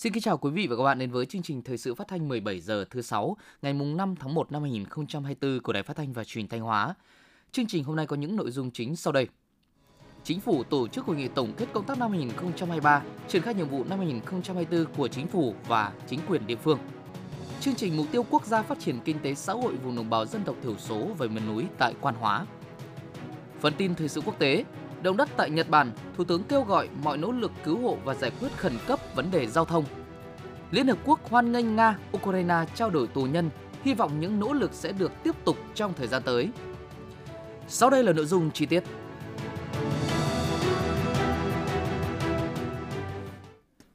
Xin kính chào quý vị và các bạn đến với chương trình thời sự phát thanh 17 giờ thứ sáu ngày mùng 5 tháng 1 năm 2024 của Đài Phát thanh và Truyền thanh Hóa. Chương trình hôm nay có những nội dung chính sau đây. Chính phủ tổ chức hội nghị tổng kết công tác năm 2023, triển khai nhiệm vụ năm 2024 của chính phủ và chính quyền địa phương. Chương trình mục tiêu quốc gia phát triển kinh tế xã hội vùng đồng bào dân tộc thiểu số và miền núi tại Quan Hóa. Phần tin thời sự quốc tế, động đất tại Nhật Bản, Thủ tướng kêu gọi mọi nỗ lực cứu hộ và giải quyết khẩn cấp vấn đề giao thông. Liên Hợp Quốc hoan nghênh Nga, Ukraine trao đổi tù nhân, hy vọng những nỗ lực sẽ được tiếp tục trong thời gian tới. Sau đây là nội dung chi tiết.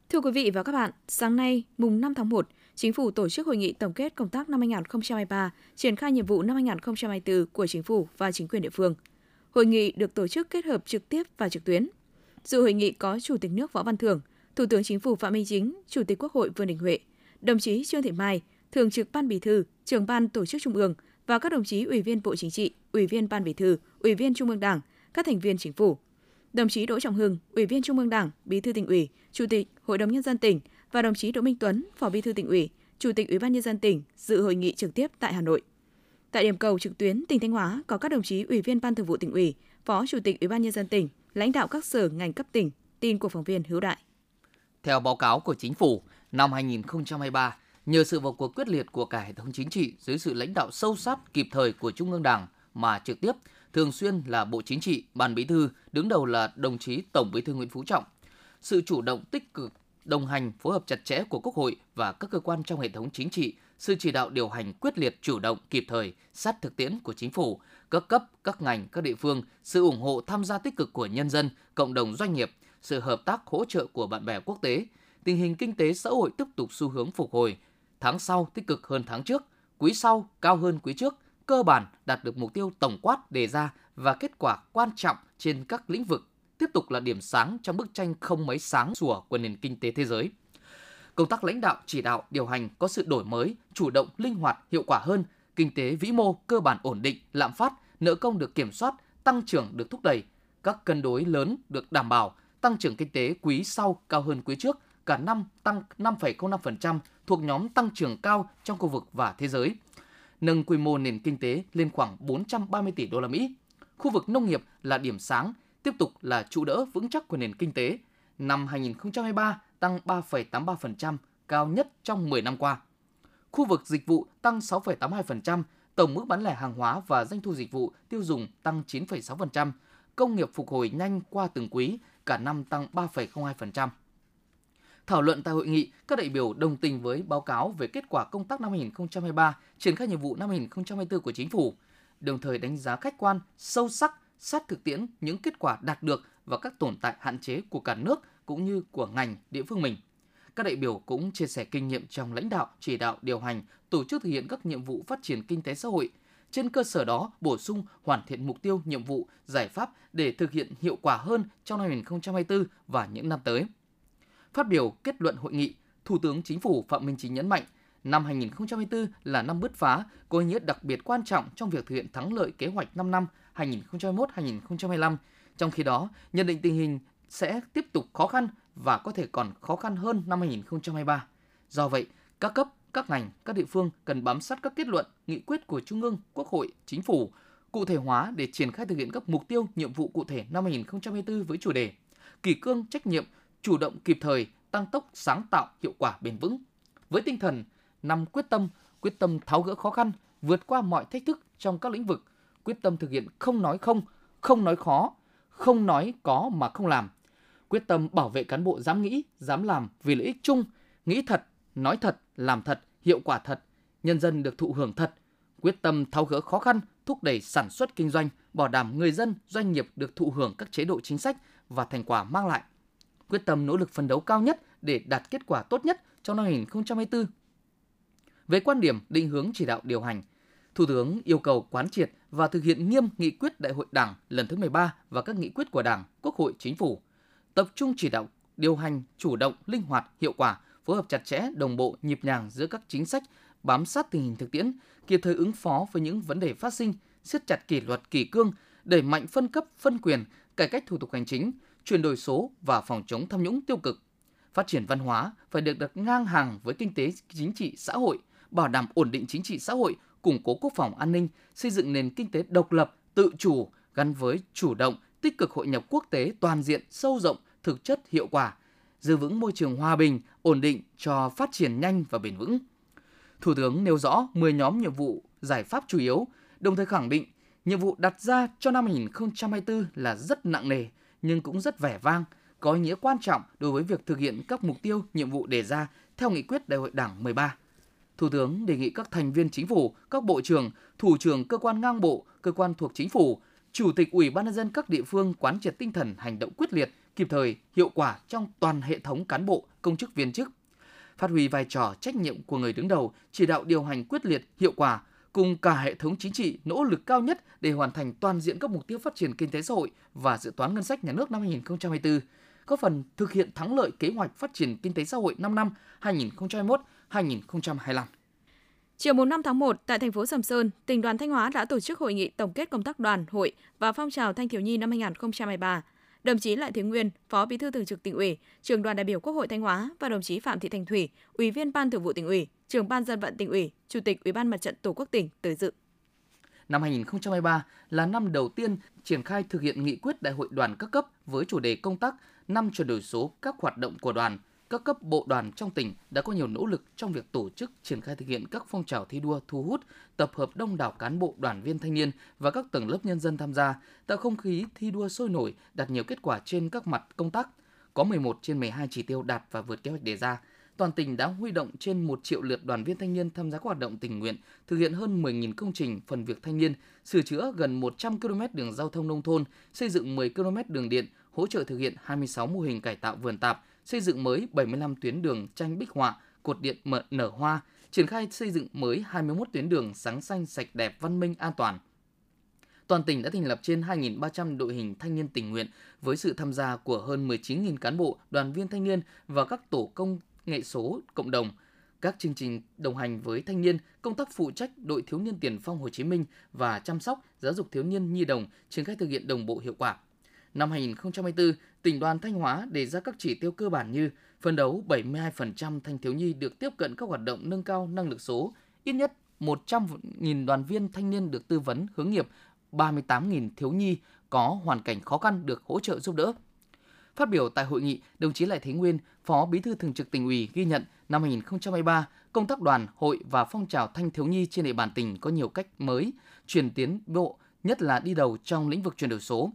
Thưa quý vị và các bạn, sáng nay, mùng 5 tháng 1, Chính phủ tổ chức hội nghị tổng kết công tác năm 2023, triển khai nhiệm vụ năm 2024 của Chính phủ và chính quyền địa phương. Hội nghị được tổ chức kết hợp trực tiếp và trực tuyến. Dự hội nghị có Chủ tịch nước Võ Văn Thưởng, Thủ tướng Chính phủ Phạm Minh Chính, Chủ tịch Quốc hội Vương Đình Huệ, đồng chí Trương Thị Mai, Thường trực Ban Bí thư, Trưởng ban Tổ chức Trung ương và các đồng chí Ủy viên Bộ Chính trị, Ủy viên Ban Bí thư, Ủy viên Trung ương Đảng, các thành viên Chính phủ. Đồng chí Đỗ Trọng Hưng, Ủy viên Trung ương Đảng, Bí thư tỉnh ủy, Chủ tịch Hội đồng nhân dân tỉnh và đồng chí Đỗ Minh Tuấn, Phó Bí thư tỉnh ủy, Chủ tịch Ủy ban nhân dân tỉnh dự hội nghị trực tiếp tại Hà Nội. Tại điểm cầu trực tuyến tỉnh Thanh Hóa có các đồng chí Ủy viên Ban Thường vụ tỉnh ủy, Phó Chủ tịch Ủy ban nhân dân tỉnh, lãnh đạo các sở ngành cấp tỉnh, tin của phóng viên Hữu Đại. Theo báo cáo của chính phủ, năm 2023, nhờ sự vào cuộc quyết liệt của cả hệ thống chính trị dưới sự lãnh đạo sâu sát kịp thời của Trung ương Đảng mà trực tiếp thường xuyên là Bộ Chính trị, Ban Bí thư, đứng đầu là đồng chí Tổng Bí thư Nguyễn Phú Trọng. Sự chủ động tích cực đồng hành phối hợp chặt chẽ của Quốc hội và các cơ quan trong hệ thống chính trị, sự chỉ đạo điều hành quyết liệt chủ động kịp thời, sát thực tiễn của chính phủ, các cấp, các ngành, các địa phương, sự ủng hộ tham gia tích cực của nhân dân, cộng đồng doanh nghiệp, sự hợp tác hỗ trợ của bạn bè quốc tế, tình hình kinh tế xã hội tiếp tục xu hướng phục hồi. Tháng sau tích cực hơn tháng trước, quý sau cao hơn quý trước, cơ bản đạt được mục tiêu tổng quát đề ra và kết quả quan trọng trên các lĩnh vực tiếp tục là điểm sáng trong bức tranh không mấy sáng sủa của nền kinh tế thế giới. Công tác lãnh đạo, chỉ đạo, điều hành có sự đổi mới, chủ động, linh hoạt, hiệu quả hơn, kinh tế vĩ mô cơ bản ổn định, lạm phát, nợ công được kiểm soát, tăng trưởng được thúc đẩy, các cân đối lớn được đảm bảo, tăng trưởng kinh tế quý sau cao hơn quý trước, cả năm tăng 5,05% thuộc nhóm tăng trưởng cao trong khu vực và thế giới. Nâng quy mô nền kinh tế lên khoảng 430 tỷ đô la Mỹ. Khu vực nông nghiệp là điểm sáng, tiếp tục là trụ đỡ vững chắc của nền kinh tế. Năm 2023 tăng 3,83%, cao nhất trong 10 năm qua. Khu vực dịch vụ tăng 6,82%, tổng mức bán lẻ hàng hóa và doanh thu dịch vụ tiêu dùng tăng 9,6%, công nghiệp phục hồi nhanh qua từng quý, cả năm tăng 3,02%. Thảo luận tại hội nghị, các đại biểu đồng tình với báo cáo về kết quả công tác năm 2023, triển khai nhiệm vụ năm 2024 của chính phủ, đồng thời đánh giá khách quan, sâu sắc, sát thực tiễn những kết quả đạt được và các tồn tại hạn chế của cả nước cũng như của ngành địa phương mình. Các đại biểu cũng chia sẻ kinh nghiệm trong lãnh đạo, chỉ đạo, điều hành, tổ chức thực hiện các nhiệm vụ phát triển kinh tế xã hội. Trên cơ sở đó, bổ sung hoàn thiện mục tiêu, nhiệm vụ, giải pháp để thực hiện hiệu quả hơn trong năm 2024 và những năm tới. Phát biểu kết luận hội nghị, Thủ tướng Chính phủ Phạm Minh Chính nhấn mạnh, năm 2024 là năm bứt phá, có ý nghĩa đặc biệt quan trọng trong việc thực hiện thắng lợi kế hoạch 5 năm 2021-2025. Trong khi đó, nhận định tình hình sẽ tiếp tục khó khăn và có thể còn khó khăn hơn năm 2023. Do vậy, các cấp, các ngành, các địa phương cần bám sát các kết luận, nghị quyết của Trung ương, Quốc hội, Chính phủ, cụ thể hóa để triển khai thực hiện các mục tiêu, nhiệm vụ cụ thể năm 2024 với chủ đề kỳ cương trách nhiệm, chủ động kịp thời, tăng tốc sáng tạo, hiệu quả bền vững. Với tinh thần năm quyết tâm, quyết tâm tháo gỡ khó khăn, vượt qua mọi thách thức trong các lĩnh vực, quyết tâm thực hiện không nói không, không nói khó, không nói có mà không làm. Quyết tâm bảo vệ cán bộ dám nghĩ, dám làm vì lợi ích chung, nghĩ thật, nói thật, làm thật, hiệu quả thật, nhân dân được thụ hưởng thật. Quyết tâm tháo gỡ khó khăn, thúc đẩy sản xuất kinh doanh, bảo đảm người dân, doanh nghiệp được thụ hưởng các chế độ chính sách và thành quả mang lại. Quyết tâm nỗ lực phấn đấu cao nhất để đạt kết quả tốt nhất trong năm 2024. Về quan điểm định hướng chỉ đạo điều hành, Thủ tướng yêu cầu quán triệt và thực hiện nghiêm nghị quyết Đại hội Đảng lần thứ 13 và các nghị quyết của Đảng, Quốc hội, Chính phủ, tập trung chỉ đạo điều hành chủ động, linh hoạt, hiệu quả, phối hợp chặt chẽ, đồng bộ, nhịp nhàng giữa các chính sách, bám sát tình hình thực tiễn, kịp thời ứng phó với những vấn đề phát sinh, siết chặt kỷ luật kỷ cương, đẩy mạnh phân cấp, phân quyền, cải cách thủ tục hành chính, chuyển đổi số và phòng chống tham nhũng tiêu cực. Phát triển văn hóa phải được đặt ngang hàng với kinh tế chính trị xã hội, bảo đảm ổn định chính trị xã hội, củng cố quốc phòng an ninh, xây dựng nền kinh tế độc lập, tự chủ gắn với chủ động, tích cực hội nhập quốc tế toàn diện, sâu rộng, thực chất hiệu quả, giữ vững môi trường hòa bình, ổn định cho phát triển nhanh và bền vững. Thủ tướng nêu rõ 10 nhóm nhiệm vụ, giải pháp chủ yếu, đồng thời khẳng định nhiệm vụ đặt ra cho năm 2024 là rất nặng nề nhưng cũng rất vẻ vang, có ý nghĩa quan trọng đối với việc thực hiện các mục tiêu, nhiệm vụ đề ra theo nghị quyết Đại hội Đảng 13. Thủ tướng đề nghị các thành viên chính phủ, các bộ trưởng, thủ trưởng cơ quan ngang bộ, cơ quan thuộc chính phủ, chủ tịch Ủy ban nhân dân các địa phương quán triệt tinh thần hành động quyết liệt, kịp thời, hiệu quả trong toàn hệ thống cán bộ, công chức viên chức. Phát huy vai trò trách nhiệm của người đứng đầu, chỉ đạo điều hành quyết liệt, hiệu quả, cùng cả hệ thống chính trị nỗ lực cao nhất để hoàn thành toàn diện các mục tiêu phát triển kinh tế xã hội và dự toán ngân sách nhà nước năm 2024, góp phần thực hiện thắng lợi kế hoạch phát triển kinh tế xã hội 5 năm 2021. 2021-2025. Chiều 5 tháng 1, tại thành phố Sầm Sơn, tỉnh đoàn Thanh Hóa đã tổ chức hội nghị tổng kết công tác đoàn, hội và phong trào thanh thiếu nhi năm 2023. Đồng chí Lại Thế Nguyên, Phó Bí thư Thường trực Tỉnh ủy, Trưởng đoàn đại biểu Quốc hội Thanh Hóa và đồng chí Phạm Thị Thành Thủy, Ủy viên Ban Thường vụ Tỉnh ủy, Trưởng ban Dân vận Tỉnh ủy, Chủ tịch Ủy ban Mặt trận Tổ quốc tỉnh tới dự. Năm 2023 là năm đầu tiên triển khai thực hiện nghị quyết Đại hội đoàn các cấp với chủ đề công tác năm chuyển đổi số các hoạt động của đoàn – các cấp bộ đoàn trong tỉnh đã có nhiều nỗ lực trong việc tổ chức triển khai thực hiện các phong trào thi đua thu hút, tập hợp đông đảo cán bộ đoàn viên thanh niên và các tầng lớp nhân dân tham gia, tạo không khí thi đua sôi nổi, đạt nhiều kết quả trên các mặt công tác. Có 11 trên 12 chỉ tiêu đạt và vượt kế hoạch đề ra. Toàn tỉnh đã huy động trên 1 triệu lượt đoàn viên thanh niên tham gia các hoạt động tình nguyện, thực hiện hơn 10.000 công trình phần việc thanh niên, sửa chữa gần 100 km đường giao thông nông thôn, xây dựng 10 km đường điện, hỗ trợ thực hiện 26 mô hình cải tạo vườn tạp, xây dựng mới 75 tuyến đường tranh bích họa, cột điện mở nở hoa, triển khai xây dựng mới 21 tuyến đường sáng xanh sạch đẹp văn minh an toàn. Toàn tỉnh đã thành lập trên 2.300 đội hình thanh niên tình nguyện với sự tham gia của hơn 19.000 cán bộ, đoàn viên thanh niên và các tổ công nghệ số cộng đồng. Các chương trình đồng hành với thanh niên, công tác phụ trách đội thiếu niên tiền phong Hồ Chí Minh và chăm sóc, giáo dục thiếu niên nhi đồng triển khai thực hiện đồng bộ hiệu quả. Năm 2024, tỉnh đoàn Thanh Hóa đề ra các chỉ tiêu cơ bản như phân đấu 72% thanh thiếu nhi được tiếp cận các hoạt động nâng cao năng lực số, ít nhất 100.000 đoàn viên thanh niên được tư vấn hướng nghiệp, 38.000 thiếu nhi có hoàn cảnh khó khăn được hỗ trợ giúp đỡ. Phát biểu tại hội nghị, đồng chí Lại Thế Nguyên, Phó Bí thư Thường trực tỉnh ủy ghi nhận năm 2023, công tác đoàn, hội và phong trào thanh thiếu nhi trên địa bàn tỉnh có nhiều cách mới, chuyển tiến bộ, nhất là đi đầu trong lĩnh vực chuyển đổi số,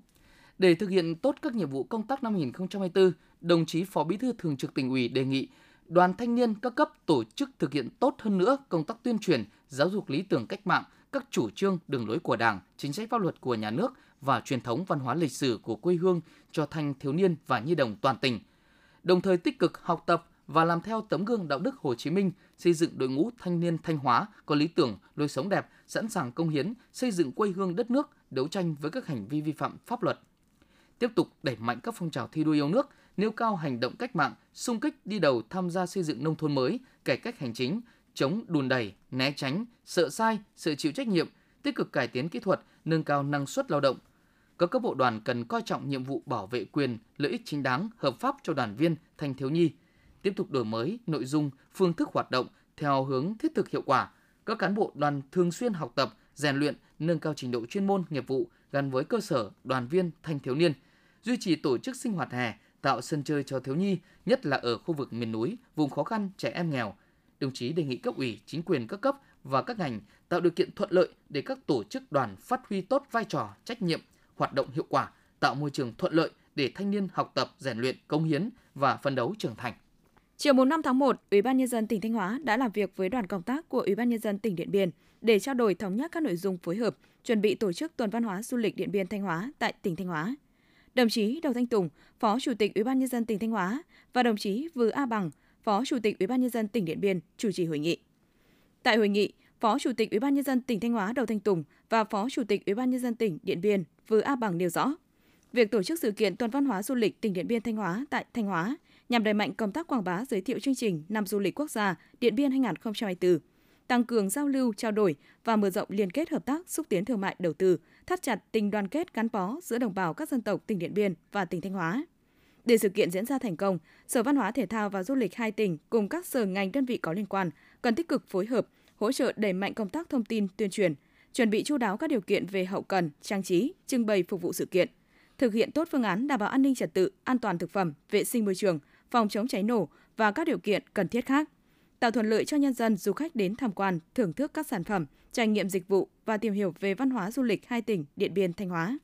để thực hiện tốt các nhiệm vụ công tác năm 2024, đồng chí Phó Bí thư Thường trực tỉnh ủy đề nghị đoàn thanh niên các cấp tổ chức thực hiện tốt hơn nữa công tác tuyên truyền, giáo dục lý tưởng cách mạng, các chủ trương, đường lối của Đảng, chính sách pháp luật của nhà nước và truyền thống văn hóa lịch sử của quê hương cho thanh thiếu niên và nhi đồng toàn tỉnh. Đồng thời tích cực học tập và làm theo tấm gương đạo đức Hồ Chí Minh, xây dựng đội ngũ thanh niên Thanh Hóa có lý tưởng, lối sống đẹp, sẵn sàng công hiến, xây dựng quê hương đất nước, đấu tranh với các hành vi vi phạm pháp luật tiếp tục đẩy mạnh các phong trào thi đua yêu nước, nêu cao hành động cách mạng, sung kích đi đầu tham gia xây dựng nông thôn mới, cải cách hành chính, chống đùn đẩy, né tránh, sợ sai, sợ chịu trách nhiệm, tích cực cải tiến kỹ thuật, nâng cao năng suất lao động. Các cấp bộ đoàn cần coi trọng nhiệm vụ bảo vệ quyền, lợi ích chính đáng, hợp pháp cho đoàn viên, thanh thiếu nhi, tiếp tục đổi mới nội dung, phương thức hoạt động theo hướng thiết thực hiệu quả. Các cán bộ đoàn thường xuyên học tập, rèn luyện, nâng cao trình độ chuyên môn, nghiệp vụ gắn với cơ sở, đoàn viên, thanh thiếu niên – duy trì tổ chức sinh hoạt hè, tạo sân chơi cho thiếu nhi, nhất là ở khu vực miền núi, vùng khó khăn, trẻ em nghèo. Đồng chí đề nghị cấp ủy, chính quyền các cấp và các ngành tạo điều kiện thuận lợi để các tổ chức đoàn phát huy tốt vai trò, trách nhiệm, hoạt động hiệu quả, tạo môi trường thuận lợi để thanh niên học tập, rèn luyện, công hiến và phấn đấu trưởng thành. Chiều 5 tháng 1, Ủy ban nhân dân tỉnh Thanh Hóa đã làm việc với đoàn công tác của Ủy ban nhân dân tỉnh Điện Biên để trao đổi thống nhất các nội dung phối hợp, chuẩn bị tổ chức tuần văn hóa du lịch Điện Biên Thanh Hóa tại tỉnh Thanh Hóa đồng chí Đầu Thanh Tùng, Phó Chủ tịch Ủy ban nhân dân tỉnh Thanh Hóa và đồng chí Vư A Bằng, Phó Chủ tịch Ủy ban nhân dân tỉnh Điện Biên chủ trì hội nghị. Tại hội nghị, Phó Chủ tịch Ủy ban nhân dân tỉnh Thanh Hóa Đầu Thanh Tùng và Phó Chủ tịch Ủy ban nhân dân tỉnh Điện Biên Vư A Bằng nêu rõ, việc tổ chức sự kiện tuần văn hóa du lịch tỉnh Điện Biên Thanh Hóa tại Thanh Hóa nhằm đẩy mạnh công tác quảng bá giới thiệu chương trình năm du lịch quốc gia Điện Biên 2024 tăng cường giao lưu, trao đổi và mở rộng liên kết hợp tác xúc tiến thương mại đầu tư, thắt chặt tình đoàn kết gắn bó giữa đồng bào các dân tộc tỉnh Điện Biên và tỉnh Thanh Hóa. Để sự kiện diễn ra thành công, Sở Văn hóa Thể thao và Du lịch hai tỉnh cùng các sở ngành đơn vị có liên quan cần tích cực phối hợp, hỗ trợ đẩy mạnh công tác thông tin tuyên truyền, chuẩn bị chu đáo các điều kiện về hậu cần, trang trí, trưng bày phục vụ sự kiện, thực hiện tốt phương án đảm bảo an ninh trật tự, an toàn thực phẩm, vệ sinh môi trường, phòng chống cháy nổ và các điều kiện cần thiết khác, tạo thuận lợi cho nhân dân du khách đến tham quan, thưởng thức các sản phẩm, trải nghiệm dịch vụ và tìm hiểu về văn hóa du lịch hai tỉnh Điện Biên Thanh Hóa.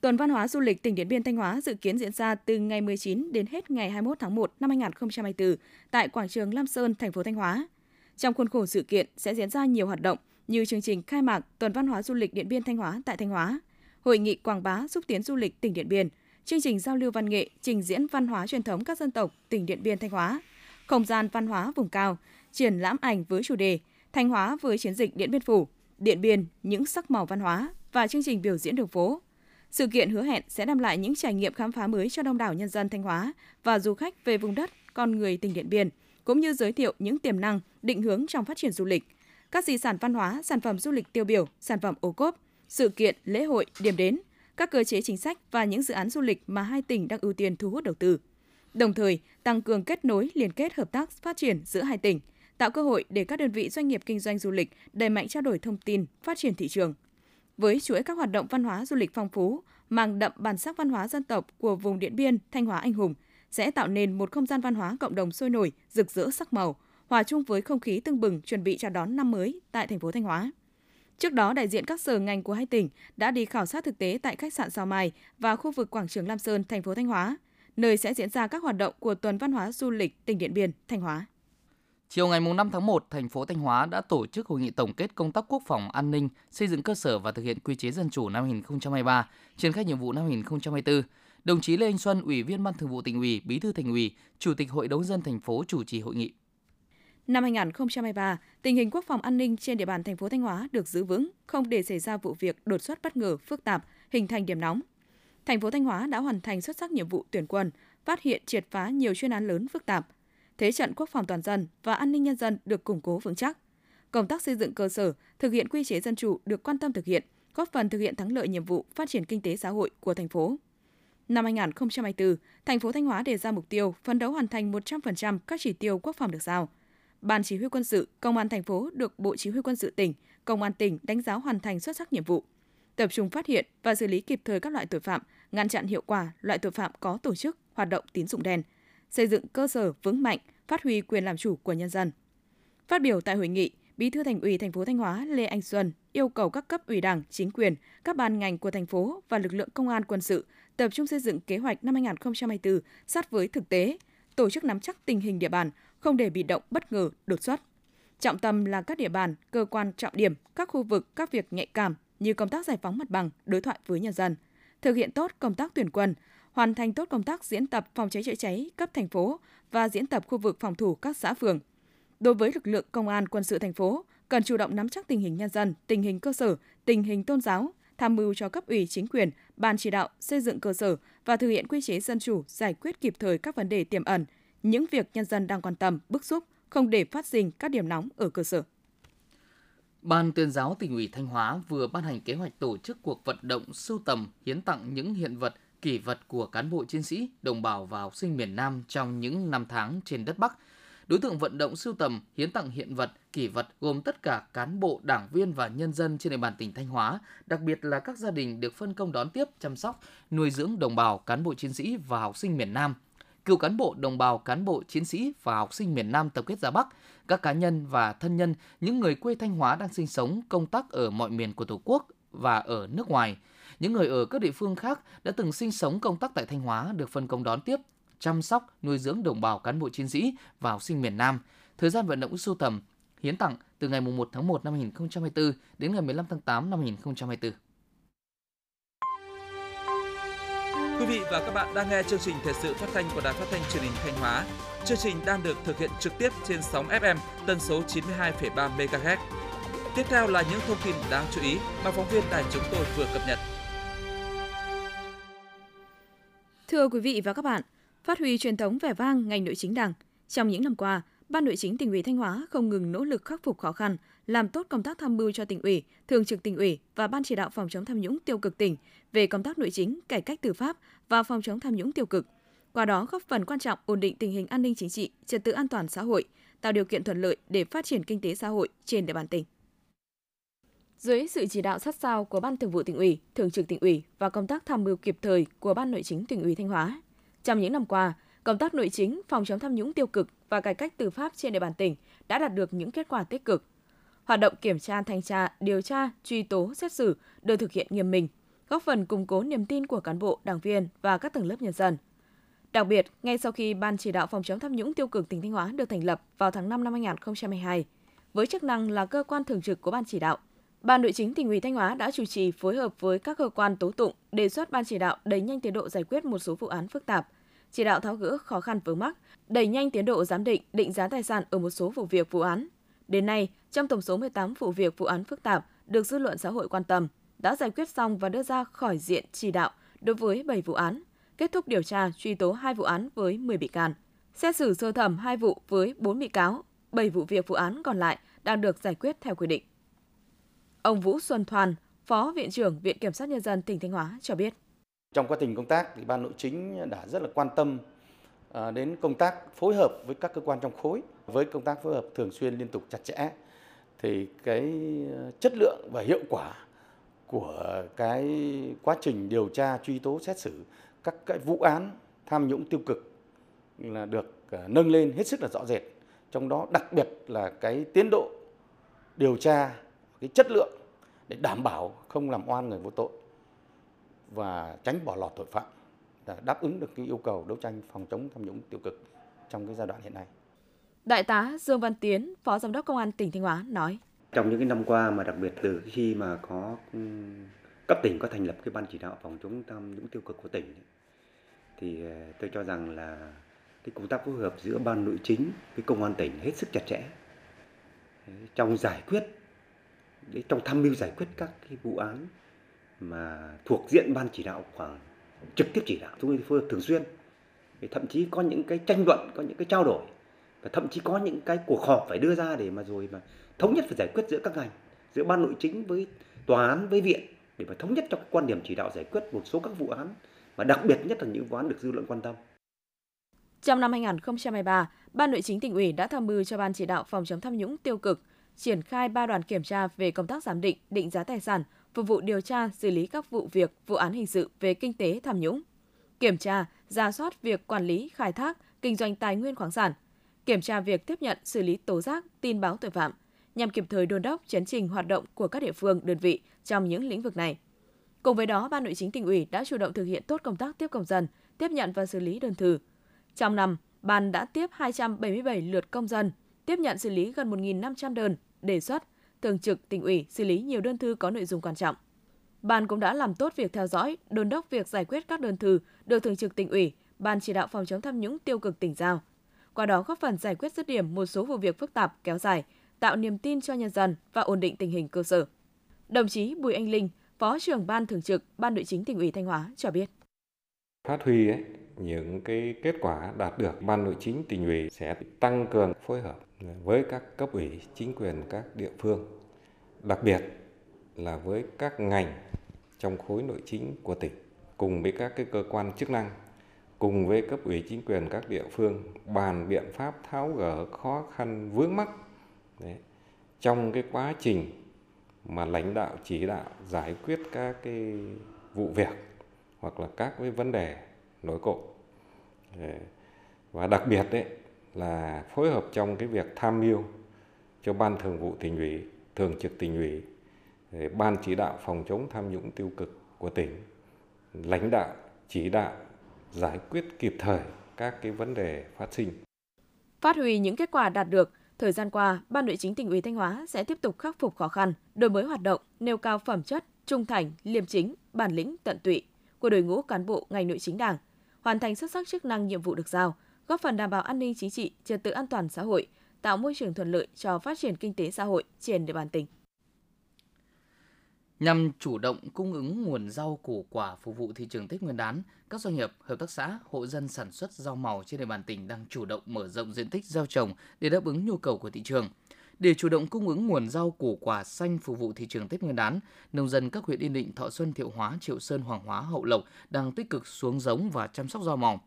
Tuần Văn hóa Du lịch tỉnh Điện Biên Thanh Hóa dự kiến diễn ra từ ngày 19 đến hết ngày 21 tháng 1 năm 2024 tại quảng trường Lam Sơn, thành phố Thanh Hóa. Trong khuôn khổ sự kiện sẽ diễn ra nhiều hoạt động như chương trình khai mạc Tuần Văn hóa Du lịch Điện Biên Thanh Hóa tại Thanh Hóa, hội nghị quảng bá xúc tiến du lịch tỉnh Điện Biên, chương trình giao lưu văn nghệ, trình diễn văn hóa truyền thống các dân tộc tỉnh Điện Biên Thanh Hóa, không gian văn hóa vùng cao, triển lãm ảnh với chủ đề Thanh Hóa với chiến dịch Điện Biên Phủ, Điện Biên những sắc màu văn hóa và chương trình biểu diễn đường phố. Sự kiện hứa hẹn sẽ đem lại những trải nghiệm khám phá mới cho đông đảo nhân dân Thanh Hóa và du khách về vùng đất, con người tỉnh Điện Biên, cũng như giới thiệu những tiềm năng, định hướng trong phát triển du lịch, các di sản văn hóa, sản phẩm du lịch tiêu biểu, sản phẩm ô cốp, sự kiện, lễ hội, điểm đến, các cơ chế chính sách và những dự án du lịch mà hai tỉnh đang ưu tiên thu hút đầu tư. Đồng thời, tăng cường kết nối, liên kết hợp tác phát triển giữa hai tỉnh, tạo cơ hội để các đơn vị doanh nghiệp kinh doanh du lịch đẩy mạnh trao đổi thông tin, phát triển thị trường. Với chuỗi các hoạt động văn hóa du lịch phong phú, mang đậm bản sắc văn hóa dân tộc của vùng Điện Biên, Thanh Hóa anh hùng, sẽ tạo nên một không gian văn hóa cộng đồng sôi nổi, rực rỡ sắc màu, hòa chung với không khí tưng bừng chuẩn bị chào đón năm mới tại thành phố Thanh Hóa. Trước đó, đại diện các sở ngành của hai tỉnh đã đi khảo sát thực tế tại khách sạn Sao Mai và khu vực quảng trường Lam Sơn, thành phố Thanh Hóa, nơi sẽ diễn ra các hoạt động của Tuần Văn hóa Du lịch tỉnh Điện Biên, Thanh Hóa. Chiều ngày 5 tháng 1, thành phố Thanh Hóa đã tổ chức hội nghị tổng kết công tác quốc phòng an ninh, xây dựng cơ sở và thực hiện quy chế dân chủ năm 2023, triển khai nhiệm vụ năm 2024. Đồng chí Lê Anh Xuân, Ủy viên Ban Thường vụ Tỉnh ủy, Bí thư Thành ủy, Chủ tịch Hội đồng dân thành phố chủ trì hội nghị. Năm 2023, tình hình quốc phòng an ninh trên địa bàn thành phố Thanh Hóa được giữ vững, không để xảy ra vụ việc đột xuất bất ngờ, phức tạp, hình thành điểm nóng. Thành phố Thanh Hóa đã hoàn thành xuất sắc nhiệm vụ tuyển quân, phát hiện triệt phá nhiều chuyên án lớn phức tạp. Thế trận quốc phòng toàn dân và an ninh nhân dân được củng cố vững chắc. Công tác xây dựng cơ sở, thực hiện quy chế dân chủ được quan tâm thực hiện, góp phần thực hiện thắng lợi nhiệm vụ phát triển kinh tế xã hội của thành phố. Năm 2024, thành phố Thanh Hóa đề ra mục tiêu phấn đấu hoàn thành 100% các chỉ tiêu quốc phòng được giao – Ban Chỉ huy quân sự, Công an thành phố được Bộ Chỉ huy quân sự tỉnh, Công an tỉnh đánh giá hoàn thành xuất sắc nhiệm vụ. Tập trung phát hiện và xử lý kịp thời các loại tội phạm, ngăn chặn hiệu quả loại tội phạm có tổ chức, hoạt động tín dụng đen, xây dựng cơ sở vững mạnh, phát huy quyền làm chủ của nhân dân. Phát biểu tại hội nghị, Bí thư Thành ủy thành phố Thanh Hóa Lê Anh Xuân yêu cầu các cấp ủy Đảng, chính quyền, các ban ngành của thành phố và lực lượng công an quân sự tập trung xây dựng kế hoạch năm 2024 sát với thực tế, tổ chức nắm chắc tình hình địa bàn, không để bị động bất ngờ, đột xuất. Trọng tâm là các địa bàn, cơ quan trọng điểm, các khu vực, các việc nhạy cảm như công tác giải phóng mặt bằng, đối thoại với nhân dân, thực hiện tốt công tác tuyển quân, hoàn thành tốt công tác diễn tập phòng cháy chữa cháy cấp thành phố và diễn tập khu vực phòng thủ các xã phường. Đối với lực lượng công an quân sự thành phố, cần chủ động nắm chắc tình hình nhân dân, tình hình cơ sở, tình hình tôn giáo, tham mưu cho cấp ủy chính quyền, ban chỉ đạo xây dựng cơ sở và thực hiện quy chế dân chủ giải quyết kịp thời các vấn đề tiềm ẩn, những việc nhân dân đang quan tâm, bức xúc, không để phát sinh các điểm nóng ở cơ sở. Ban tuyên giáo tỉnh ủy Thanh Hóa vừa ban hành kế hoạch tổ chức cuộc vận động sưu tầm hiến tặng những hiện vật, kỷ vật của cán bộ chiến sĩ, đồng bào và học sinh miền Nam trong những năm tháng trên đất Bắc. Đối tượng vận động sưu tầm hiến tặng hiện vật, kỷ vật gồm tất cả cán bộ, đảng viên và nhân dân trên địa bàn tỉnh Thanh Hóa, đặc biệt là các gia đình được phân công đón tiếp, chăm sóc, nuôi dưỡng đồng bào, cán bộ chiến sĩ và học sinh miền Nam cựu cán bộ, đồng bào, cán bộ, chiến sĩ và học sinh miền Nam tập kết ra Bắc, các cá nhân và thân nhân, những người quê Thanh Hóa đang sinh sống, công tác ở mọi miền của Tổ quốc và ở nước ngoài. Những người ở các địa phương khác đã từng sinh sống công tác tại Thanh Hóa được phân công đón tiếp, chăm sóc, nuôi dưỡng đồng bào cán bộ chiến sĩ và học sinh miền Nam. Thời gian vận động sưu tầm, hiến tặng từ ngày 1 tháng 1 năm 2024 đến ngày 15 tháng 8 năm 2024. Quý vị và các bạn đang nghe chương trình thời sự phát thanh của Đài Phát thanh Truyền hình Thanh Hóa. Chương trình đang được thực hiện trực tiếp trên sóng FM tần số 92,3 MHz. Tiếp theo là những thông tin đáng chú ý mà phóng viên đài chúng tôi vừa cập nhật. Thưa quý vị và các bạn, phát huy truyền thống vẻ vang ngành nội chính Đảng. Trong những năm qua, Ban Nội chính tỉnh ủy Thanh Hóa không ngừng nỗ lực khắc phục khó khăn, làm tốt công tác tham mưu cho tỉnh ủy, thường trực tỉnh ủy và ban chỉ đạo phòng chống tham nhũng tiêu cực tỉnh về công tác nội chính, cải cách tư pháp và phòng chống tham nhũng tiêu cực, qua đó góp phần quan trọng ổn định tình hình an ninh chính trị, trật tự an toàn xã hội, tạo điều kiện thuận lợi để phát triển kinh tế xã hội trên địa bàn tỉnh. Dưới sự chỉ đạo sát sao của Ban Thường vụ tỉnh ủy, Thường trực tỉnh ủy và công tác tham mưu kịp thời của Ban Nội chính tỉnh ủy Thanh Hóa, trong những năm qua, công tác nội chính, phòng chống tham nhũng tiêu cực và cải cách tư pháp trên địa bàn tỉnh đã đạt được những kết quả tích cực. Hoạt động kiểm tra, thanh tra, điều tra, truy tố, xét xử được thực hiện nghiêm minh, góp phần củng cố niềm tin của cán bộ, đảng viên và các tầng lớp nhân dân. Đặc biệt, ngay sau khi Ban chỉ đạo phòng chống tham nhũng tiêu cực tỉnh Thanh Hóa được thành lập vào tháng 5 năm 2022, với chức năng là cơ quan thường trực của Ban chỉ đạo, Ban Nội chính tỉnh ủy Thanh Hóa đã chủ trì phối hợp với các cơ quan tố tụng đề xuất ban chỉ đạo đẩy nhanh tiến độ giải quyết một số vụ án phức tạp, chỉ đạo tháo gỡ khó khăn vướng mắc, đẩy nhanh tiến độ giám định, định giá tài sản ở một số vụ việc vụ án. Đến nay, trong tổng số 18 vụ việc vụ án phức tạp được dư luận xã hội quan tâm, đã giải quyết xong và đưa ra khỏi diện chỉ đạo đối với 7 vụ án, kết thúc điều tra truy tố 2 vụ án với 10 bị can, xét xử sơ thẩm 2 vụ với 4 bị cáo, 7 vụ việc vụ án còn lại đang được giải quyết theo quy định. Ông Vũ Xuân Thoàn Phó Viện trưởng Viện Kiểm sát Nhân dân tỉnh Thanh Hóa cho biết. Trong quá trình công tác thì Ban Nội chính đã rất là quan tâm à, đến công tác phối hợp với các cơ quan trong khối, với công tác phối hợp thường xuyên liên tục chặt chẽ thì cái ờ, chất lượng và hiệu quả của cái quá trình điều tra, truy tố, xét xử các cái vụ án tham nhũng tiêu cực là được ờ, nâng lên hết sức là rõ rệt trong đó đặc biệt là cái tiến độ điều tra, cái chất lượng để đảm bảo không làm oan người vô tội và tránh bỏ lọt tội phạm đáp ứng được cái yêu cầu đấu tranh phòng chống tham nhũng tiêu cực trong cái giai đoạn hiện nay. Đại tá Dương Văn Tiến, Phó Giám đốc Công an tỉnh Thanh Hóa nói. Trong những cái năm qua mà đặc biệt từ khi mà có ừ, cấp tỉnh có thành lập cái ban chỉ đạo phòng chống tham nhũng tiêu cực của tỉnh thì ờ, tôi cho rằng là cái công tác phối hợp giữa ban nội chính với công an tỉnh hết sức chặt chẽ trong giải quyết trong tham mưu giải quyết các cái vụ án mà thuộc diện ban chỉ đạo khoảng trực tiếp chỉ đạo chúng tôi phối hợp thường xuyên thậm chí có những cái tranh luận có những cái trao đổi và thậm chí có những cái cuộc họp phải đưa ra để mà rồi mà thống nhất phải giải quyết giữa các ngành giữa ban nội chính với tòa án với viện để mà thống nhất trong quan điểm chỉ đạo giải quyết một số các vụ án mà đặc biệt nhất là những vụ án được dư luận quan tâm. Trong năm 2023, Ban Nội chính tỉnh ủy đã tham mưu cho Ban chỉ đạo phòng chống tham nhũng tiêu cực triển khai ba đoàn kiểm tra về công tác giám định, định giá tài sản, phục vụ điều tra, xử lý các vụ việc, vụ án hình sự về kinh tế tham nhũng. Kiểm tra, ra soát việc quản lý, khai thác, kinh doanh tài nguyên khoáng sản, kiểm tra việc tiếp nhận, xử lý tố giác, tin báo tội phạm, nhằm kịp thời đôn đốc chấn trình hoạt động của các địa phương, đơn vị trong những lĩnh vực này. Cùng với đó, Ban Nội chính tỉnh ủy đã chủ động thực hiện tốt công tác tiếp công dân, tiếp nhận và xử lý đơn thư. Trong năm, Ban đã tiếp 277 lượt công dân, tiếp nhận xử lý gần 1.500 đơn, đề xuất, thường trực tỉnh ủy xử lý nhiều đơn thư có nội dung quan trọng. Ban cũng đã làm tốt việc theo dõi, đôn đốc việc giải quyết các đơn thư được thường trực tỉnh ủy, Ban chỉ đạo phòng chống tham nhũng tiêu cực tỉnh giao. Qua đó góp phần giải quyết dứt điểm một số vụ việc phức tạp kéo dài, tạo niềm tin cho nhân dân và ổn định tình hình cơ sở. Đồng chí Bùi Anh Linh, Phó trưởng Ban Thường trực Ban Nội chính tỉnh ủy Thanh Hóa cho biết. Phát huy ấy, những cái kết quả đạt được, Ban Nội chính tỉnh ủy sẽ tăng cường phối hợp với các cấp ủy, chính quyền các địa phương, đặc biệt là với các ngành trong khối nội chính của tỉnh, cùng với các cái cơ quan chức năng, cùng với cấp ủy chính quyền các địa phương bàn biện pháp tháo gỡ khó khăn vướng mắc, Đấy. trong cái quá trình mà lãnh đạo, chỉ đạo, giải quyết các cái vụ việc hoặc là các cái vấn đề nổi cộm và đặc biệt đấy là phối hợp trong cái việc tham mưu cho ban thường vụ tỉnh ủy, thường trực tỉnh ủy ban chỉ đạo phòng chống tham nhũng tiêu cực của tỉnh, lãnh đạo, chỉ đạo giải quyết kịp thời các cái vấn đề phát sinh phát huy những kết quả đạt được Thời gian qua, Ban Nội chính tỉnh ủy Thanh Hóa sẽ tiếp tục khắc phục khó khăn, đổi mới hoạt động, nêu cao phẩm chất, trung thành, liêm chính, bản lĩnh, tận tụy của đội ngũ cán bộ ngành nội chính Đảng, hoàn thành xuất sắc chức năng nhiệm vụ được giao, góp phần đảm bảo an ninh chính trị, trật tự an toàn xã hội, tạo môi trường thuận lợi cho phát triển kinh tế xã hội trên địa bàn tỉnh. Nhằm chủ động cung ứng nguồn rau củ quả phục vụ thị trường Tết Nguyên đán, các doanh nghiệp, hợp tác xã, hộ dân sản xuất rau màu trên địa bàn tỉnh đang chủ động mở rộng diện tích gieo trồng để đáp ứng nhu cầu của thị trường. Để chủ động cung ứng nguồn rau củ quả xanh phục vụ thị trường Tết Nguyên đán, nông dân các huyện Yên Định, Thọ Xuân, Thiệu Hóa, Triệu Sơn, Hoàng Hóa, Hậu Lộc đang tích cực xuống giống và chăm sóc rau màu.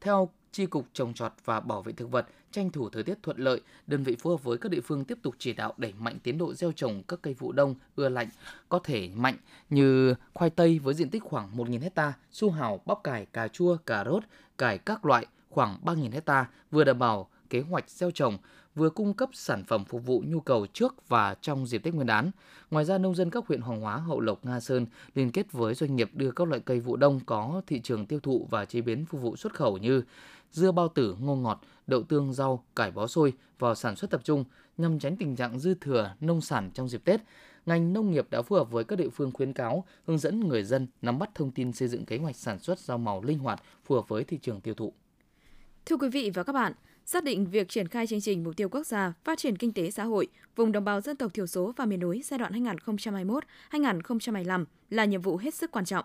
Theo Chi cục trồng trọt và bảo vệ thực vật tranh thủ thời tiết thuận lợi, đơn vị phối hợp với các địa phương tiếp tục chỉ đạo đẩy mạnh tiến độ gieo trồng các cây vụ đông ưa lạnh có thể mạnh như khoai tây với diện tích khoảng 1.000 hecta, su hào, bắp cải, cà chua, cà rốt, cải các loại khoảng 3.000 hecta vừa đảm bảo kế hoạch gieo trồng, vừa cung cấp sản phẩm phục vụ nhu cầu trước và trong dịp Tết Nguyên đán. Ngoài ra, nông dân các huyện Hoàng Hóa, Hậu Lộc, Nga Sơn liên kết với doanh nghiệp đưa các loại cây vụ đông có thị trường tiêu thụ và chế biến phục vụ xuất khẩu như dưa bao tử, ngô ngọt, đậu tương, rau, cải bó xôi vào sản xuất tập trung nhằm tránh tình trạng dư thừa nông sản trong dịp Tết. Ngành nông nghiệp đã phù hợp với các địa phương khuyến cáo, hướng dẫn người dân nắm bắt thông tin xây dựng kế hoạch sản xuất rau màu linh hoạt phù hợp với thị trường tiêu thụ. Thưa quý vị và các bạn, xác định việc triển khai chương trình mục tiêu quốc gia phát triển kinh tế xã hội vùng đồng bào dân tộc thiểu số và miền núi giai đoạn 2021-2025 là nhiệm vụ hết sức quan trọng.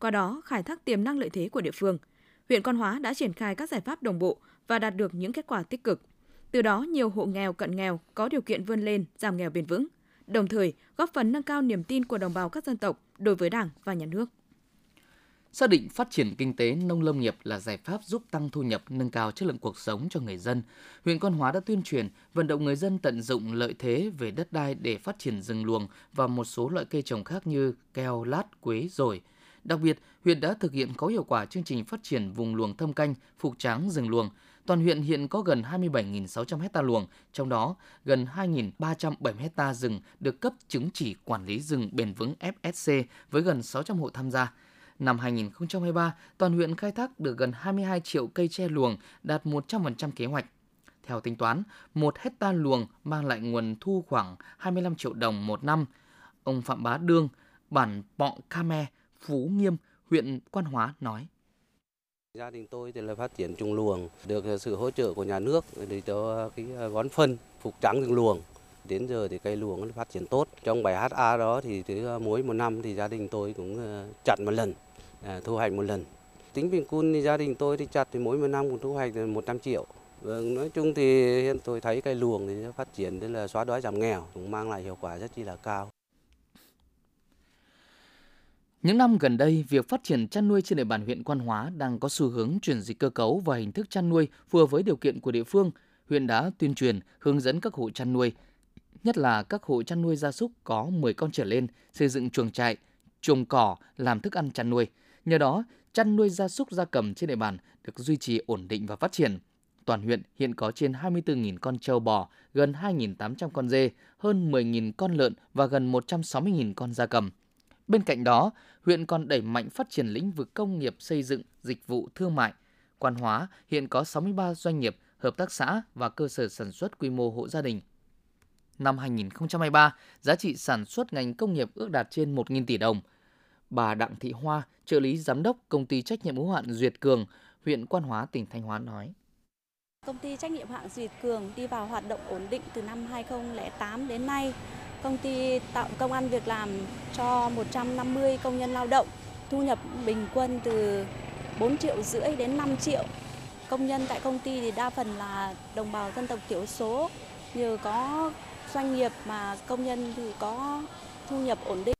Qua đó, khai thác tiềm năng lợi thế của địa phương – huyện Quan Hóa đã triển khai các giải pháp đồng bộ và đạt được những kết quả tích cực. Từ đó, nhiều hộ nghèo cận nghèo có điều kiện vươn lên, giảm nghèo bền vững, đồng thời góp phần nâng cao niềm tin của đồng bào các dân tộc đối với Đảng và Nhà nước. Xác định phát triển kinh tế nông lâm nghiệp là giải pháp giúp tăng thu nhập, nâng cao chất lượng cuộc sống cho người dân. Huyện Quan Hóa đã tuyên truyền, vận động người dân tận dụng lợi thế về đất đai để phát triển rừng luồng và một số loại cây trồng khác như keo, lát, quế, rồi – Đặc biệt, huyện đã thực hiện có hiệu quả chương trình phát triển vùng luồng thâm canh, phục tráng rừng luồng. Toàn huyện hiện có gần 27.600 hecta luồng, trong đó gần 2.370 hecta rừng được cấp chứng chỉ quản lý rừng bền vững FSC với gần 600 hộ tham gia. Năm 2023, toàn huyện khai thác được gần 22 triệu cây tre luồng, đạt 100% kế hoạch. Theo tính toán, một hecta luồng mang lại nguồn thu khoảng 25 triệu đồng một năm. Ông Phạm Bá Đương, bản Pọng Khmer, Phú Nghiêm, huyện Quan Hóa nói. Gia đình tôi thì là phát triển trồng luồng, được sự hỗ trợ của nhà nước để cho cái bón phân phục trắng rừng luồng. Đến giờ thì cây luồng nó phát triển tốt. Trong 7 HA đó thì mỗi một năm thì gia đình tôi cũng ờ, chặn chặt một lần, À, thu hoạch một lần. Tính bình quân thì gia đình tôi thì chặt thì mỗi một năm cũng thu hoạch 100 triệu. Vâng, nói chung thì hiện tôi thấy cây luồng thì phát triển tức là xóa đói giảm nghèo, cũng mang lại hiệu quả rất chi là cao. Những năm gần đây, việc phát triển chăn nuôi trên địa bàn huyện Quan Hóa đang có xu hướng chuyển dịch cơ cấu và hình thức chăn nuôi phù hợp với điều kiện của địa phương. Huyện đã tuyên truyền, hướng dẫn các hộ chăn nuôi, nhất là các hộ chăn nuôi gia súc có 10 con trở lên, xây dựng chuồng trại, trồng cỏ làm thức ăn chăn nuôi. Nhờ đó, chăn nuôi gia súc gia cầm trên địa bàn được duy trì ổn định và phát triển. Toàn huyện hiện có trên 24.000 con trâu bò, gần 2.800 con dê, hơn 10.000 con lợn và gần 160.000 con gia cầm. Bên cạnh đó, huyện còn đẩy mạnh phát triển lĩnh vực công nghiệp xây dựng, dịch vụ thương mại. Quan Hóa hiện có 63 doanh nghiệp, hợp tác xã và cơ sở sản xuất quy mô hộ gia đình. Năm 2023, giá trị sản xuất ngành công nghiệp ước đạt trên 1.000 tỷ đồng. Bà Đặng Thị Hoa, trợ lý giám đốc công ty trách nhiệm hữu hạn Duyệt Cường, huyện Quan Hóa, tỉnh Thanh Hóa nói. Công ty trách nhiệm hạn Duyệt Cường đi vào hoạt động ổn định từ năm 2008 đến nay Công ty tạo công ăn việc làm cho 150 công nhân lao động, thu nhập bình quân từ 4 triệu rưỡi đến 5 triệu. Công nhân tại công ty thì đa phần là đồng bào dân tộc thiểu số, nhờ có doanh nghiệp mà công nhân thì có thu nhập ổn định.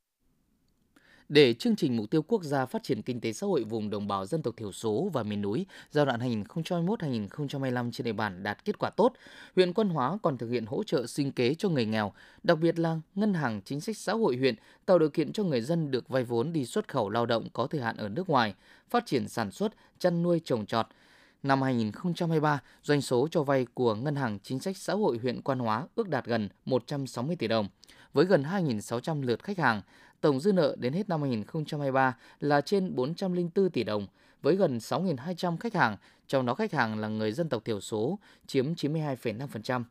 Để chương trình mục tiêu quốc gia phát triển kinh tế xã hội vùng đồng bào dân tộc thiểu số và miền núi giai đoạn 2021-2025 trên địa bàn đạt kết quả tốt, huyện Quan Hóa còn thực hiện hỗ trợ sinh kế cho người nghèo, đặc biệt là ngân hàng chính sách xã hội huyện tạo điều kiện cho người dân được vay vốn đi xuất khẩu lao động có thời hạn ở nước ngoài, phát triển sản xuất, chăn nuôi trồng trọt. Năm 2023, doanh số cho vay của Ngân hàng Chính sách Xã hội huyện Quan Hóa ước đạt gần 160 tỷ đồng, với gần 2.600 lượt khách hàng, Tổng dư nợ đến hết năm 2023 là trên 404 tỷ đồng, với gần 6.200 khách hàng, trong đó khách hàng là người dân tộc thiểu số, chiếm 92,5%.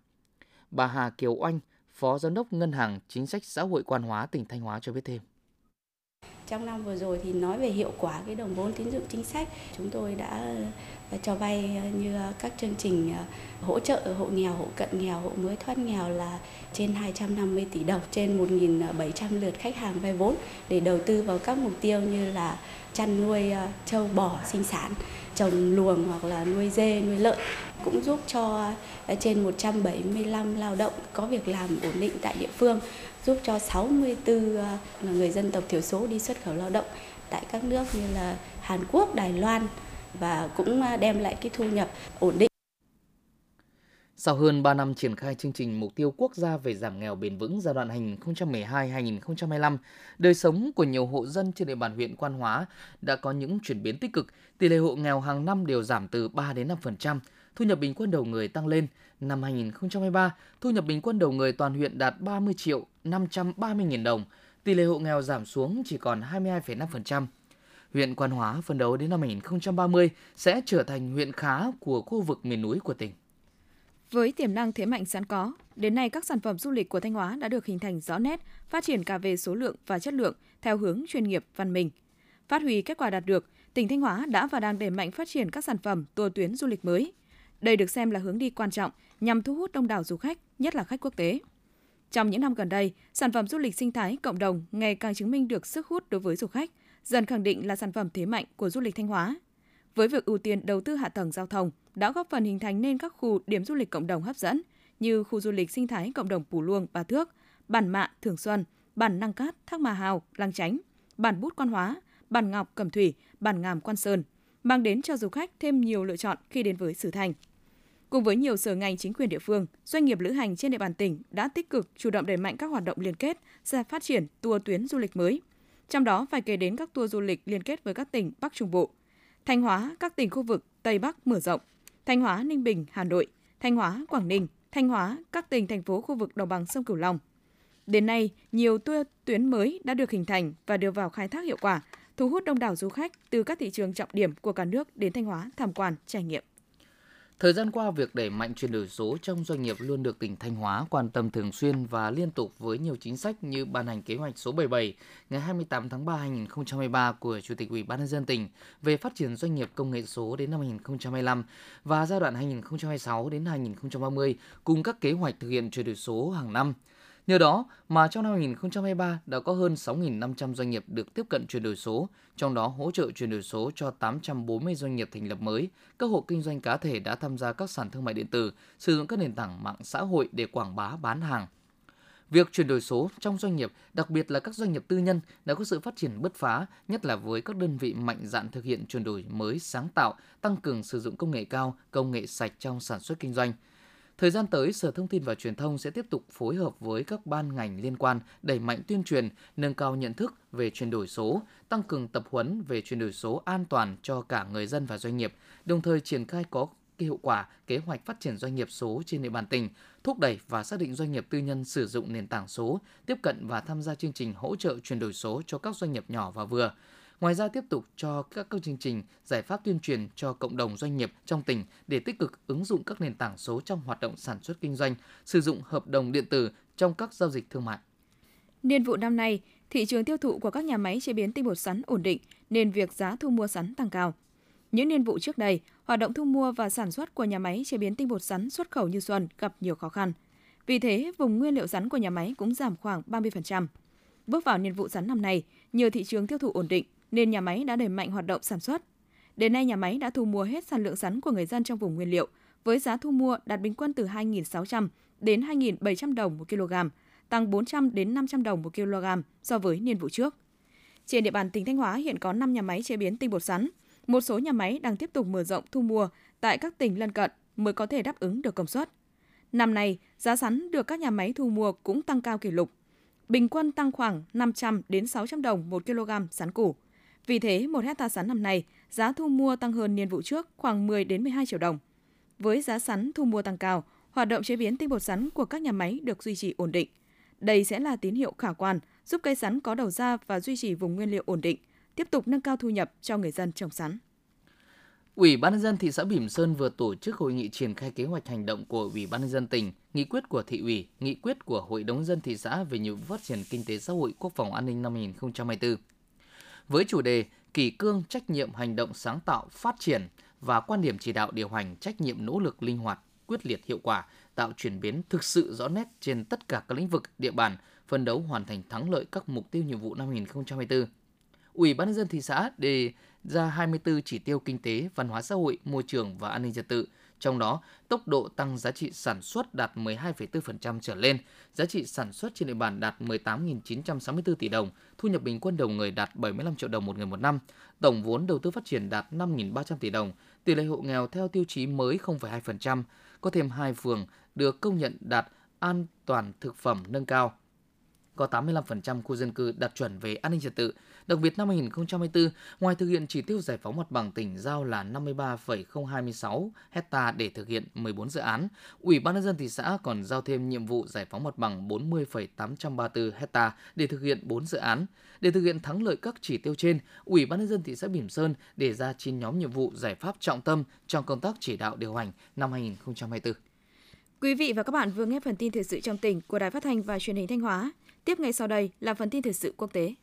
Bà Hà Kiều Oanh, Phó Giám đốc Ngân hàng Chính sách Xã hội Quan Hóa tỉnh Thanh Hóa cho biết thêm. Trong năm vừa rồi thì nói về hiệu quả cái đồng vốn tín dụng chính sách, chúng tôi đã cho vay ờ, như ờ, các chương trình ờ, hỗ trợ hộ nghèo, hộ cận nghèo, hộ mới thoát nghèo là trên 250 tỷ đồng, trên 1.700 lượt khách hàng vay vốn để đầu tư vào các mục tiêu như là chăn nuôi trâu bò sinh sản, trồng luồng hoặc là nuôi dê, nuôi lợn cũng giúp cho trên 175 lao động có việc làm ổn định tại địa phương, giúp cho 64 người dân tộc thiểu số đi xuất khẩu lao động tại các nước như là Hàn Quốc, Đài Loan, và cũng à, đem lại cái thu nhập ổn định. Sau hơn 3 năm triển khai chương trình mục tiêu quốc gia về giảm nghèo bền vững giai đoạn 2012-2025, đời sống của nhiều hộ dân trên địa bàn huyện Quan Hóa đã có những chuyển biến tích cực. Tỷ lệ hộ nghèo hàng năm đều giảm từ 3 đến 5%, thu nhập bình quân đầu người tăng lên. Năm 2023, thu nhập bình quân đầu người toàn huyện đạt 30 triệu 530 nghìn đồng, tỷ lệ hộ nghèo giảm xuống chỉ còn 22,5%. Huyện Quan Hóa phấn đấu đến năm 2030 sẽ trở thành huyện khá của khu vực miền núi của tỉnh. Với tiềm năng thế mạnh sẵn có, đến nay các sản phẩm du lịch của Thanh Hóa đã được hình thành rõ nét, phát triển cả về số lượng và chất lượng theo hướng chuyên nghiệp, văn minh. Phát huy kết quả đạt được, tỉnh Thanh Hóa đã và đang đẩy mạnh phát triển các sản phẩm tour tuyến du lịch mới. Đây được xem là hướng đi quan trọng nhằm thu hút đông đảo du khách, nhất là khách quốc tế. Trong những năm gần đây, sản phẩm du lịch sinh thái cộng đồng ngày càng chứng minh được sức hút đối với du khách, dần khẳng định là sản phẩm thế mạnh của du lịch Thanh Hóa. Với việc ưu tiên đầu tư hạ tầng giao thông, đã góp phần hình thành nên các khu điểm du lịch cộng đồng hấp dẫn như khu du lịch sinh thái cộng đồng Pù Luông, bà Thước, Bản Mạ, Thường Xuân, Bản Năng Cát, Thác Mà Hào, lăng Chánh, Bản Bút Quan Hóa, Bản Ngọc, Cẩm Thủy, Bản Ngàm, Quan Sơn, mang đến cho du khách thêm nhiều lựa chọn khi đến với Sử Thành. Cùng với nhiều sở ngành chính quyền địa phương, doanh nghiệp lữ hành trên địa bàn tỉnh đã tích cực chủ động đẩy mạnh các hoạt động liên kết ra phát triển tour tuyến du lịch mới. Trong đó phải kể đến các tour du lịch liên kết với các tỉnh Bắc Trung Bộ, Thanh Hóa, các tỉnh khu vực Tây Bắc mở rộng, Thanh Hóa, Ninh Bình, Hà Nội, Thanh Hóa, Quảng Ninh, Thanh Hóa, các tỉnh thành phố khu vực đồng bằng sông Cửu Long. Đến nay, nhiều tour tuyến mới đã được hình thành và đưa vào khai thác hiệu quả, thu hút đông đảo du khách từ các thị trường trọng điểm của cả nước đến Thanh Hóa tham quan, trải nghiệm. Thời gian qua, việc đẩy mạnh chuyển đổi số trong doanh nghiệp luôn được tỉnh Thanh Hóa quan tâm thường xuyên và liên tục với nhiều chính sách như ban hành kế hoạch số 77 ngày 28 tháng 3 2023 của Chủ tịch Ủy ban nhân dân tỉnh về phát triển doanh nghiệp công nghệ số đến năm 2025 và giai đoạn 2026 đến 2030 cùng các kế hoạch thực hiện chuyển đổi số hàng năm. Nhờ đó mà trong năm 2023 đã có hơn 6.500 doanh nghiệp được tiếp cận chuyển đổi số, trong đó hỗ trợ chuyển đổi số cho 840 doanh nghiệp thành lập mới. Các hộ kinh doanh cá thể đã tham gia các sàn thương mại điện tử, sử dụng các nền tảng mạng xã hội để quảng bá bán hàng. Việc chuyển đổi số trong doanh nghiệp, đặc biệt là các doanh nghiệp tư nhân đã có sự phát triển bứt phá, nhất là với các đơn vị mạnh dạn thực hiện chuyển đổi mới sáng tạo, tăng cường sử dụng công nghệ cao, công nghệ sạch trong sản xuất kinh doanh – Thời gian tới, Sở Thông tin và Truyền thông sẽ tiếp tục phối hợp với các ban ngành liên quan đẩy mạnh tuyên truyền, nâng cao nhận thức về chuyển đổi số, tăng cường tập huấn về chuyển đổi số an toàn cho cả người dân và doanh nghiệp, đồng thời triển khai có hiệu quả kế hoạch phát triển doanh nghiệp số trên địa bàn tỉnh, thúc đẩy và xác định doanh nghiệp tư nhân sử dụng nền tảng số, tiếp cận và tham gia chương trình hỗ trợ chuyển đổi số cho các doanh nghiệp nhỏ và vừa. Ngoài ra tiếp tục cho các các chương trình giải pháp tuyên truyền cho cộng đồng doanh nghiệp trong tỉnh để tích cực ứng dụng các nền tảng số trong hoạt động sản xuất kinh doanh, sử dụng hợp đồng điện tử trong các giao dịch thương mại. Niên vụ năm nay, thị trường tiêu thụ của các nhà máy chế biến tinh bột sắn ổn định nên việc giá thu mua sắn tăng cao. Những niên vụ trước đây, hoạt động thu mua và sản xuất của nhà máy chế biến tinh bột sắn xuất khẩu như Xuân gặp nhiều khó khăn. Vì thế, vùng nguyên liệu sắn của nhà máy cũng giảm khoảng 30%. Bước vào niên vụ sắn năm nay, nhờ thị trường tiêu thụ ổn định, nên nhà máy đã đẩy mạnh hoạt động sản xuất. Đến nay nhà máy đã thu mua hết sản lượng sắn của người dân trong vùng nguyên liệu với giá thu mua đạt bình quân từ 2.600 đến 2.700 đồng một kg, tăng 400 đến 500 đồng một kg so với niên vụ trước. Trên địa bàn tỉnh Thanh Hóa hiện có 5 nhà máy chế biến tinh bột sắn. Một số nhà máy đang tiếp tục mở rộng thu mua tại các tỉnh lân cận mới có thể đáp ứng được công suất. Năm nay, giá sắn được các nhà máy thu mua cũng tăng cao kỷ lục. Bình quân tăng khoảng 500 đến 600 đồng một kg sắn củ. Vì thế, một hecta sắn năm nay, giá thu mua tăng hơn niên vụ trước khoảng 10 đến 12 triệu đồng. Với giá sắn thu mua tăng cao, hoạt động chế biến tinh bột sắn của các nhà máy được duy trì ổn định. Đây sẽ là tín hiệu khả quan giúp cây sắn có đầu ra và duy trì vùng nguyên liệu ổn định, tiếp tục nâng cao thu nhập cho người dân trồng sắn. Ủy ban nhân dân thị xã Bỉm Sơn vừa tổ chức hội nghị triển khai kế hoạch hành động của Ủy ban nhân dân tỉnh, nghị quyết của thị ủy, nghị quyết của Hội đồng dân thị xã về nhiệm vụ phát triển kinh tế xã hội, quốc phòng an ninh năm 2024 với chủ đề Kỳ cương trách nhiệm hành động sáng tạo phát triển và quan điểm chỉ đạo điều hành trách nhiệm nỗ lực linh hoạt, quyết liệt hiệu quả, tạo chuyển biến thực sự rõ nét trên tất cả các lĩnh vực địa bàn, phân đấu hoàn thành thắng lợi các mục tiêu nhiệm vụ năm 2024. Ủy ban nhân dân thị xã đề ra 24 chỉ tiêu kinh tế, văn hóa xã hội, môi trường và an ninh trật tự, trong đó, tốc độ tăng giá trị sản xuất đạt 12,4% trở lên, giá trị sản xuất trên địa bàn đạt 18.964 tỷ đồng, thu nhập bình quân đầu người đạt 75 triệu đồng một người một năm, tổng vốn đầu tư phát triển đạt 5.300 tỷ đồng, tỷ lệ hộ nghèo theo tiêu chí mới 0,2%, có thêm hai phường được công nhận đạt an toàn thực phẩm nâng cao có 85% khu dân cư đạt chuẩn về an ninh trật tự. Đặc biệt năm 2024, ngoài thực hiện chỉ tiêu giải phóng mặt bằng tỉnh giao là 53,026 hecta để thực hiện 14 dự án, Ủy ban nhân dân thị xã còn giao thêm nhiệm vụ giải phóng mặt bằng 40,834 hecta để thực hiện 4 dự án. Để thực hiện thắng lợi các chỉ tiêu trên, Ủy ban nhân dân thị xã Bỉm Sơn đề ra 9 nhóm nhiệm vụ giải pháp trọng tâm trong công tác chỉ đạo điều hành năm 2024. Quý vị và các bạn vừa nghe phần tin thời sự trong tỉnh của Đài Phát thanh và Truyền hình Thanh Hóa. Tiếp ngay sau đây là phần tin thời sự quốc tế.